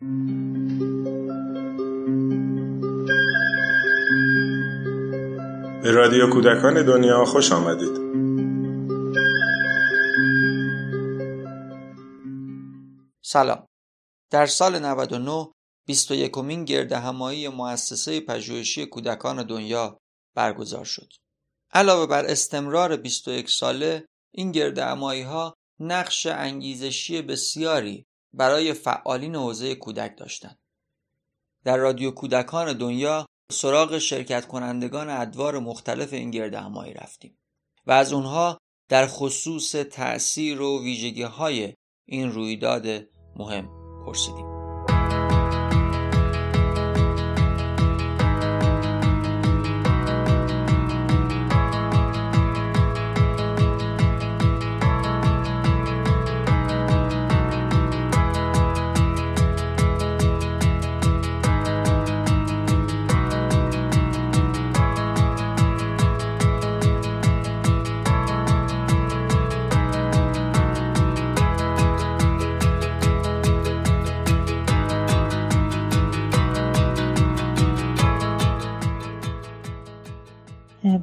به رادیو کودکان دنیا خوش آمدید سلام در سال 99 21 مین گرد همایی مؤسسه پژوهشی کودکان دنیا برگزار شد. علاوه بر استمرار 21 ساله این گرد همایی ها نقش انگیزشی بسیاری برای فعالین حوزه کودک داشتند. در رادیو کودکان دنیا سراغ شرکت کنندگان ادوار مختلف این گرد همایی رفتیم و از اونها در خصوص تأثیر و ویژگی های این رویداد مهم پرسیدیم.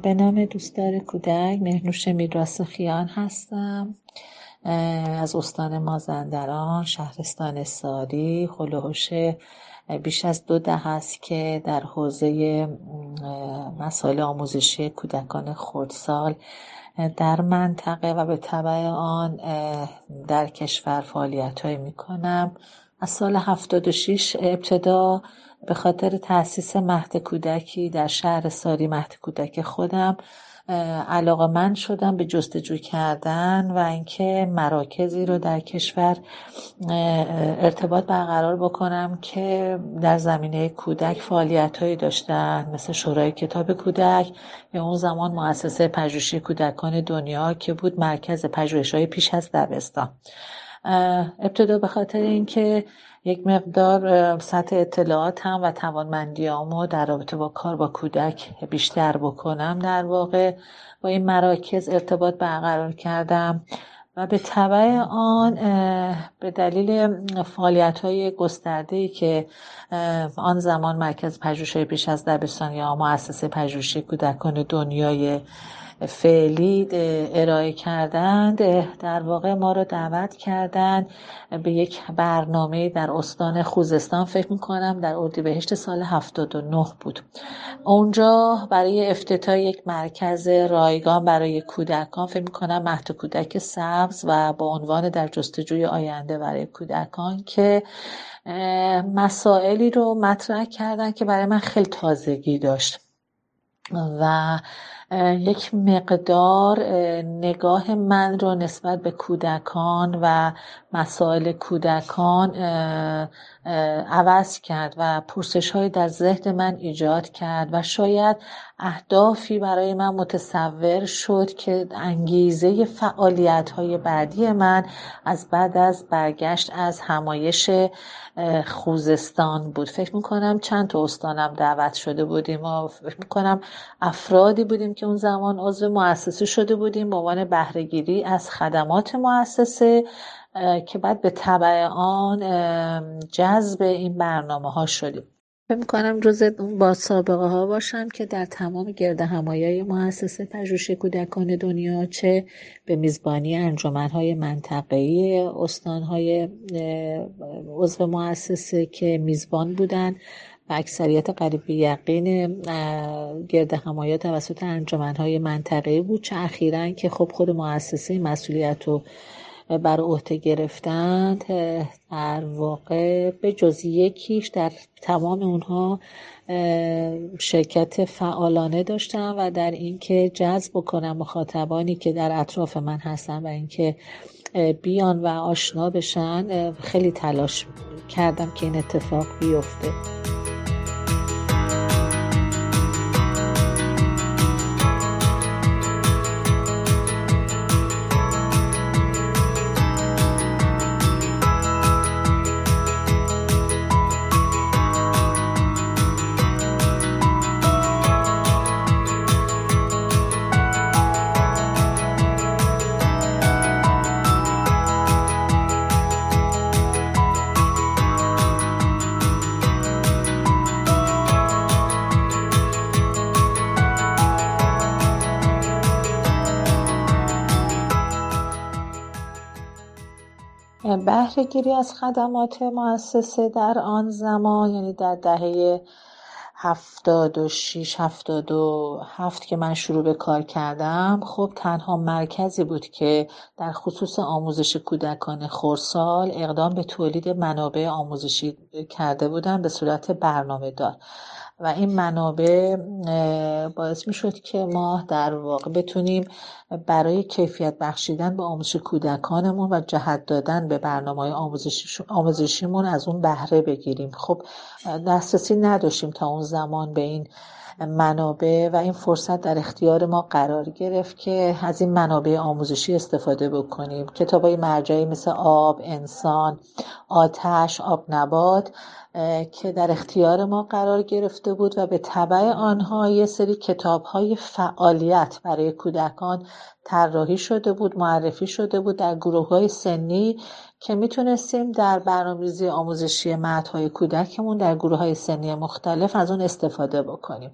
به نام دوستدار کودک مهنوش میراس خیان هستم از استان مازندران شهرستان ساری. خلوهوش بیش از دو ده هست که در حوزه مسائل آموزشی کودکان خردسال در منطقه و به طبع آن در کشور فعالیت های می کنم از سال 76 ابتدا به خاطر تاسیس مهد کودکی در شهر ساری مهد کودک خودم علاقه من شدم به جستجو کردن و اینکه مراکزی رو در کشور ارتباط برقرار بکنم که در زمینه کودک فعالیت هایی داشتن مثل شورای کتاب کودک یا اون زمان مؤسسه پژوهشی کودکان دنیا که بود مرکز پژوهش های پیش از دبستان. ابتدا به خاطر اینکه یک مقدار سطح اطلاعات هم و توانمندیامو در رابطه با کار با کودک بیشتر بکنم. در واقع با این مراکز ارتباط برقرار کردم و به طبع آن به دلیل فعالیت های گسترده که آن زمان مرکز پژوهش پیش از دبستان یا مؤسسه پژوهشی کودکان دنیای فعلی ارائه کردند در واقع ما رو دعوت کردند به یک برنامه در استان خوزستان. فکر می‌کنم در اردیبهشت سال 79 بود. اونجا برای افتتاح یک مرکز رایگان برای کودکان فکر می‌کنم مهد کودک سبز و با عنوان در جستجوی آینده برای کودکان که مسائلی رو مطرح کردن که برای من خیلی تازگی داشت. و یک مقدار نگاه من رو نسبت به کودکان و مسائل کودکان عوض کرد و پرسش های در ذهن من ایجاد کرد و شاید اهدافی برای من متصور شد که انگیزه فعالیت های بعدی من از بعد از برگشت از همایش خوزستان بود. فکر می‌کنم چند تا استانم دعوت شده بودیم و فکر می‌کنم افرادی بودیم که اون زمان عضو مؤسسه شده بودیم به عنوان بهرهگیری از خدمات مؤسسه که بعد به طبع آن جذب این برنامه ها شدیم. فکر می‌کنم جز اون با سابقه ها باشم که در تمام گرد همایی مؤسسه پژوهش کودکان دنیا چه به میزبانی انجمن های منطقه‌ای استان های عضو مؤسسه که میزبان بودن و اکثریت قریب یقین گرد همایی توسط انجمن های منطقه‌ای بود چه اخیرا که خب خود مؤسسه مسئولیت رو بر عهده گرفتند در واقع به جز یکیش در تمام اونها شرکت فعالانه داشتم و در اینکه جذب کنم مخاطبانی که در اطراف من هستن و اینکه بیان و آشنا بشن خیلی تلاش کردم که این اتفاق بیفته. بهرهگیری از خدمات مؤسسه در آن زمان یعنی در دهه هفتاد و شیش هفتاد و هفت که من شروع به کار کردم خب تنها مرکزی بود که در خصوص آموزش کودکان خورسال اقدام به تولید منابع آموزشی کرده بودن به صورت برنامه دار و این منابع باعث می شد که ما در واقع بتونیم برای کیفیت بخشیدن به آموزش کودکانمون و جهت دادن به برنامه های آموزشیمون از اون بهره بگیریم. خب دسترسی نداشتیم تا اون زمان به این منابع و این فرصت در اختیار ما قرار گرفت که از این منابع آموزشی استفاده بکنیم. کتاب های مرجعی مثل آب، انسان، آتش، آب نبات که در اختیار ما قرار گرفته بود و به طبع آنها یه سری کتاب های فعالیت برای کودکان طراحی شده بود معرفی شده بود در گروه های سنی که می‌تونستیم در برنامه‌ریزی آموزشی های کودکمون در گروه های سنی مختلف از اون استفاده بکنیم.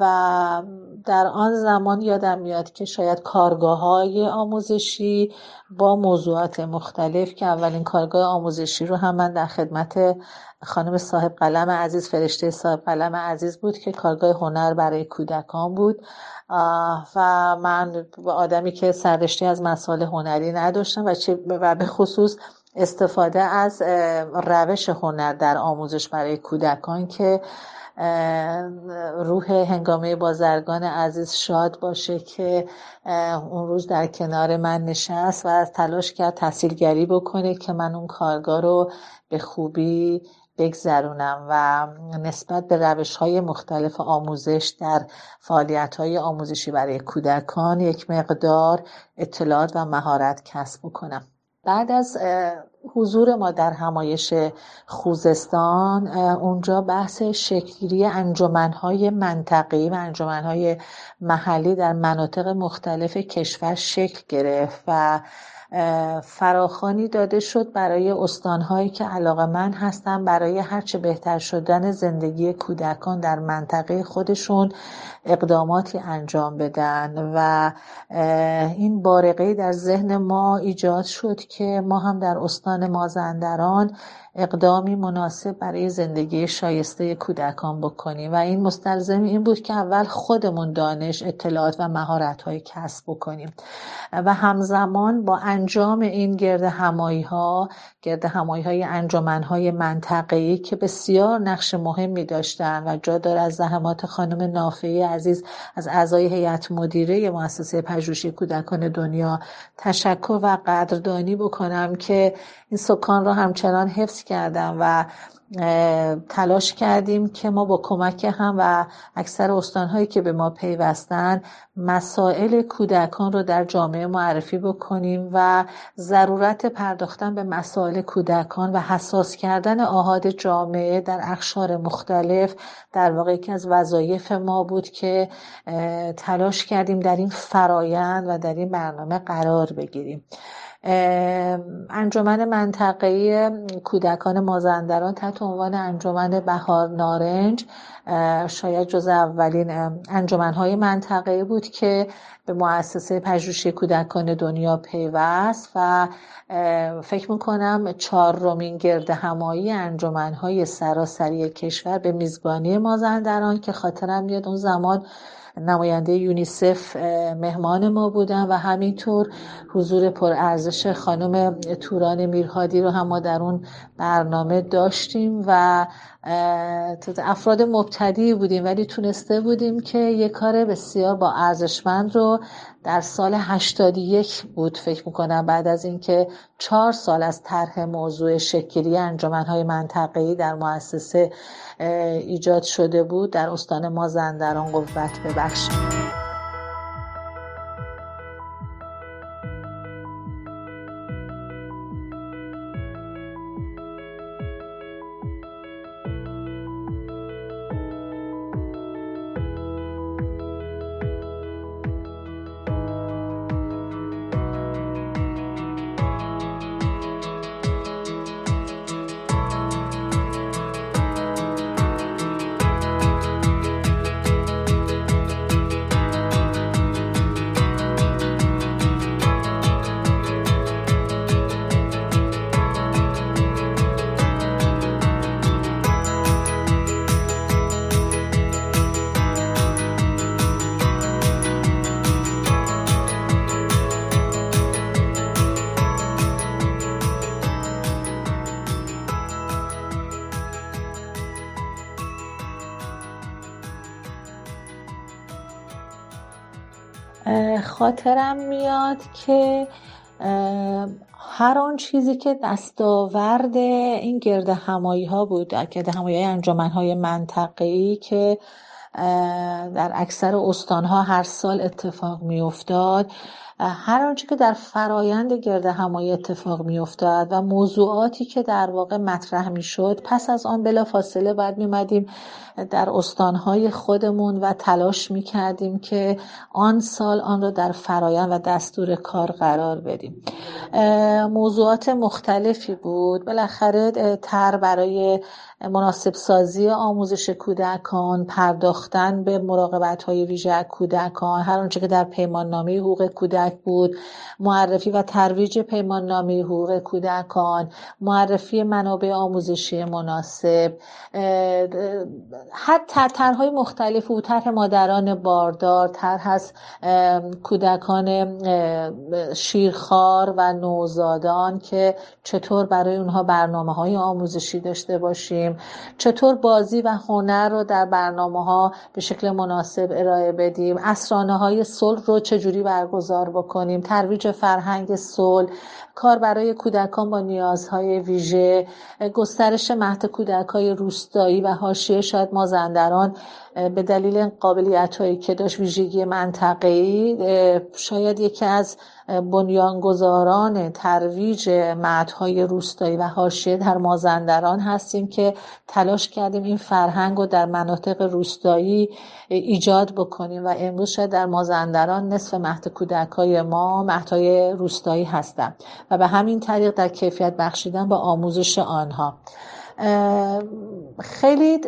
و در آن زمان یادم میاد که شاید کارگاه های آموزشی با موضوعات مختلف که اولین کارگاه آموزشی رو هم من در خدمت خانم صاحب قلم عزیز فرشته صاحب قلم عزیز بود که کارگاه هنر برای کودکان بود. و من آدمی که سررشته از مسائل هنری نداشتم و, و به خصوص استفاده از روش هنر در آموزش برای کودکان که روح هنگامه بازرگان عزیز شاد باشه که اون روز در کنار من نشست و تلاش کرد تحصیلگری بکنه که من اون کارگاه رو به خوبی بگذرونم و نسبت به روش های مختلف آموزش در فعالیت های آموزشی برای کودکان یک مقدار اطلاعات و مهارت کسب کنم بعد از حضور ما در همایش خوزستان اونجا بحث شکلی انجمنهای منطقی و انجمنهای محلی در مناطق مختلف کشور شکل گرفت و فراخانی داده شد برای استانهایی که علاقه من هستن برای هرچه بهتر شدن زندگی کودکان در منطقه خودشون اقداماتی انجام بدن و این بارقه در ذهن ما ایجاد شد که ما هم در استان مازندران اقدامی مناسب برای زندگی شایسته کودکان بکنیم و این مستلزم این بود که اول خودمون دانش اطلاعات و مهارت های کسب بکنیم و همزمان با انجام این گرد همایی ها گرد همایی های انجمن های منطقه‌ای که بسیار نقش مهمی داشتن و جا داره از زحمات خانم نافعی عزیز از اعضای هیئت مدیره مؤسسه پژوهشی کودکان دنیا تشکر و قدردانی بکنم که این سکان را همچنان حفظ کردم و تلاش کردیم که ما با کمک هم و اکثر استانهایی که به ما پیوستن مسائل کودکان رو در جامعه معرفی بکنیم و ضرورت پرداختن به مسائل کودکان و حساس کردن آهاد جامعه در اخشار مختلف در واقع یکی از وظایف ما بود که تلاش کردیم در این فرایند و در این برنامه قرار بگیریم. انجمن منطقه‌ای کودکان مازندران تحت عنوان انجمن بهار نارنج شاید جز اولین انجمنهای منطقه‌ای بود که به مؤسسه پژوهشی کودکان دنیا پیوست و فکر می‌کنم چهارمین گرد همایی انجمنهای سراسری کشور به میزبانی مازندران که خاطرم میاد اون زمان نماینده یونیسف مهمان ما بودن و همینطور حضور پرارزش خانم توران میرهادی رو هم ما در اون برنامه داشتیم و افراد مبتدی بودیم ولی تونسته بودیم که یه کار بسیار با ارزشمند رو در سال 81 بود فکر می‌کنم بعد از اینکه چهار سال از طرح موضوع شکلی انجمنهای منطقه‌ای در مؤسسه ایجاد شده بود در استان مازندران قوت ببخشید. خاطرم میاد که هر آن چیزی که دستاورد این گرد همایی ها بود گرد همایی انجامن های منطقه‌ای که در اکثر استانها هر سال اتفاق می افتاد هر آنچه که در فرایند گرد همایی اتفاق می افتاد و موضوعاتی که در واقع مطرح می شد پس از آن بلا فاصله باید می مدیم در استانهای خودمون و تلاش می کردیم که آن سال آن را در فرایند و دستور کار قرار بدیم. موضوعات مختلفی بود. بالاخره تر برای مناسب سازی آموزش کودکان پرداختن به مراقبت های ویژه کودکان هر آنچه که در پیمان نامه حقوق کودک بود. معرفی و ترویج پیمان نامه حقوق کودکان معرفی منابع آموزشی مناسب حتی طرحهای مختلف و طرح مادران باردار طرح از کودکان شیرخوار و نوزادان که چطور برای اونها برنامه های آموزشی داشته باشیم. چطور بازی و هنر رو در برنامه ها به شکل مناسب ارائه بدیم. اسرانه های صلح رو چجوری برگزار بکنیم. ترویج فرهنگ صلح کار برای کودکان با نیازهای ویژه گسترش مهد کودک های روستایی و حاشیه شاید مازندران به دلیل قابلیت هایی که داشت ویژگی منطقه‌ای شاید یکی از بنیانگذاران ترویج مدهای روستایی و حاشیه در مازندران هستیم که تلاش کردیم این فرهنگ رو در مناطق روستایی ایجاد بکنیم و امروز شاید در مازندران نصف مهد کودک های ما مهدهای روستایی هستن. و به همین طریق در کیفیت بخشیدن با آموزش آنها. خیلی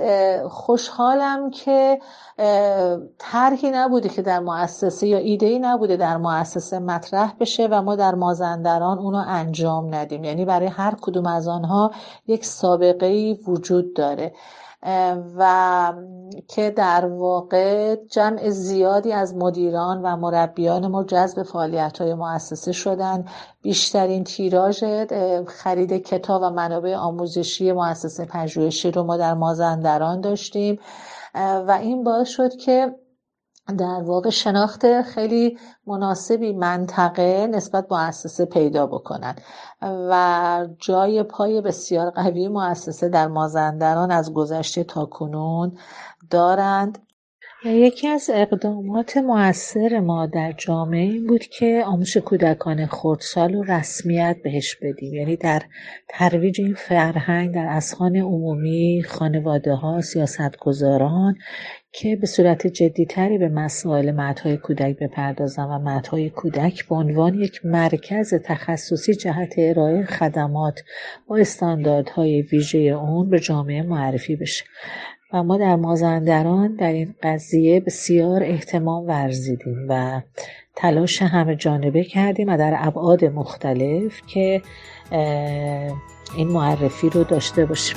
خوشحالم که طرحی نبوده که در مؤسسه یا ایده ای نبوده در مؤسسه مطرح بشه و ما در مازندران اونو انجام ندیم. یعنی برای هر کدوم از آنها یک سابقه ای وجود داره. و که در واقع جمع زیادی از مدیران و مربیان ما جذب فعالیت های مؤسسه شدن. بیشترین تیراژ خرید کتاب و منابع آموزشی مؤسسه پژوهشی رو ما در مازندران داشتیم. و این باعث شد که در واقع شناخت خیلی مناسبی منطقه نسبت مؤسسه پیدا بکنن و جای پای بسیار قوی مؤسسه در مازندران از گذشته تا کنون دارند. یکی از اقدامات موثر ما در جامعه این بود که آموزش کودکان خردسال و رسمیت بهش بدیم. یعنی در ترویج این فرهنگ در اسخان عمومی خانواده ها سیاستگزاران که به صورت جدیتری به مسائل مدهای کودک بپردازن و مدهای کودک به عنوان یک مرکز تخصصی جهت ارائه خدمات با استانداردهای ویژه اون به جامعه معرفی بشه. و ما در مازندران در این قضیه بسیار احتمام ورزیدیم و تلاش همه جانبه کردیم و در ابعاد مختلف که این معرفی رو داشته باشیم.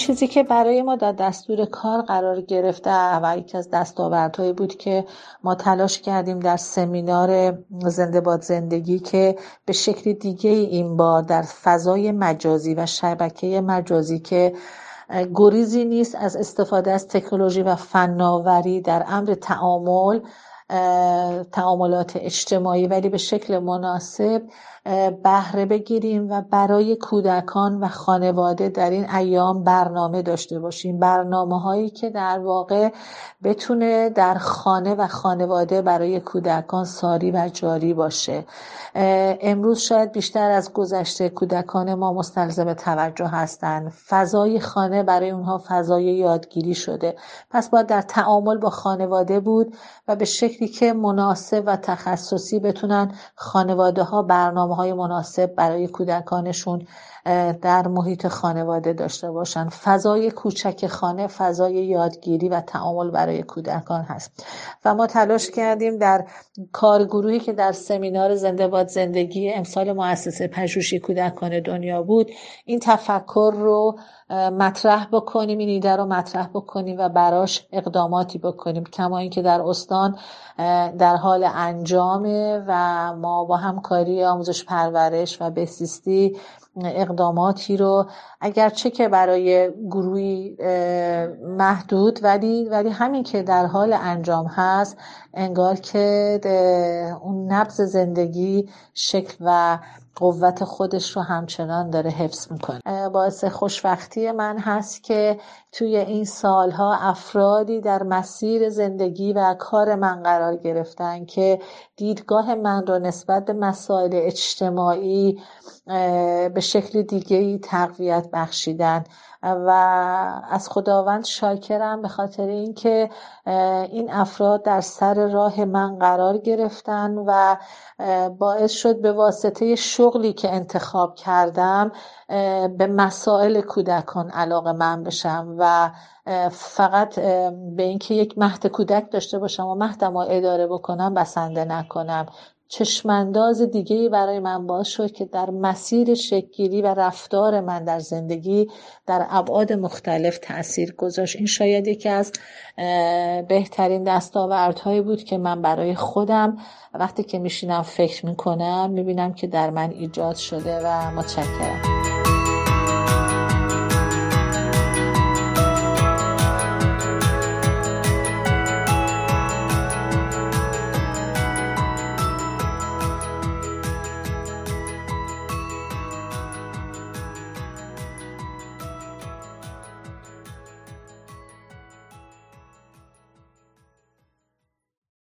چیزی که برای ما در دستور کار قرار گرفته و یکی از دستاوردهایی بود که ما تلاش کردیم در سمینار زنده باد زندگی که به شکل دیگه این بار در فضای مجازی و شبکه مجازی که گریزی نیست از استفاده از تکنولوژی و فناوری در امر تعامل تعاملات اجتماعی ولی به شکل مناسب بهره بگیریم و برای کودکان و خانواده در این ایام برنامه داشته باشیم. برنامه هایی که در واقع بتونه در خانه و خانواده برای کودکان ساری و جاری باشه. امروز شاید بیشتر از گذشته کودکان ما مستلزم توجه هستند. فضای خانه برای اونها فضای یادگیری شده. پس باید در تعامل با خانواده بود و به شکلی که مناسب و تخصصی بتونن خانواده ها برنامه های مناسب برای کودکانشون در محیط خانواده داشته باشن. فضای کوچک خانه فضای یادگیری و تعامل برای کودکان هست. و ما تلاش کردیم در کارگروهی که در سمینار زنده باد زندگی امسال مؤسسه پژوهشی کودکان دنیا بود این تفکر رو مطرح بکنیم این ایده رو مطرح بکنیم و براش اقداماتی بکنیم. کما اینکه در استان در حال انجامه و ما با همکاری آموزش پرورش و بهزیستی اقداماتی رو اگرچه که برای گروهی محدود ولی ولی همین که در حال انجام هست انگار که اون نبز زندگی شکل و قوت خودش رو همچنان داره حفظ می‌کنه. باعث خوشبختی من هست که توی این سالها افرادی در مسیر زندگی و کار من قرار گرفتن که دیدگاه من رو نسبت به مسائل اجتماعی به شکل دیگه تقویت بخشیدن. و از خداوند شاکرم به خاطر اینکه این افراد در سر راه من قرار گرفتن و باعث شد به واسطه شغلی که انتخاب کردم به مسائل کودکان علاقه من بشم و فقط به اینکه یک مهد کودک داشته باشم و مهدم رو اداره بکنم بسنده نکنم. چشمانداز دیگه برای من باز شد که در مسیر شکلگیری و رفتار من در زندگی در ابعاد مختلف تاثیر گذاشت. این شاید یکی از بهترین دستاوردهایی بود که من برای خودم وقتی که میشینم فکر می‌کنم می‌بینم که در من ایجاد شده و متشکرم.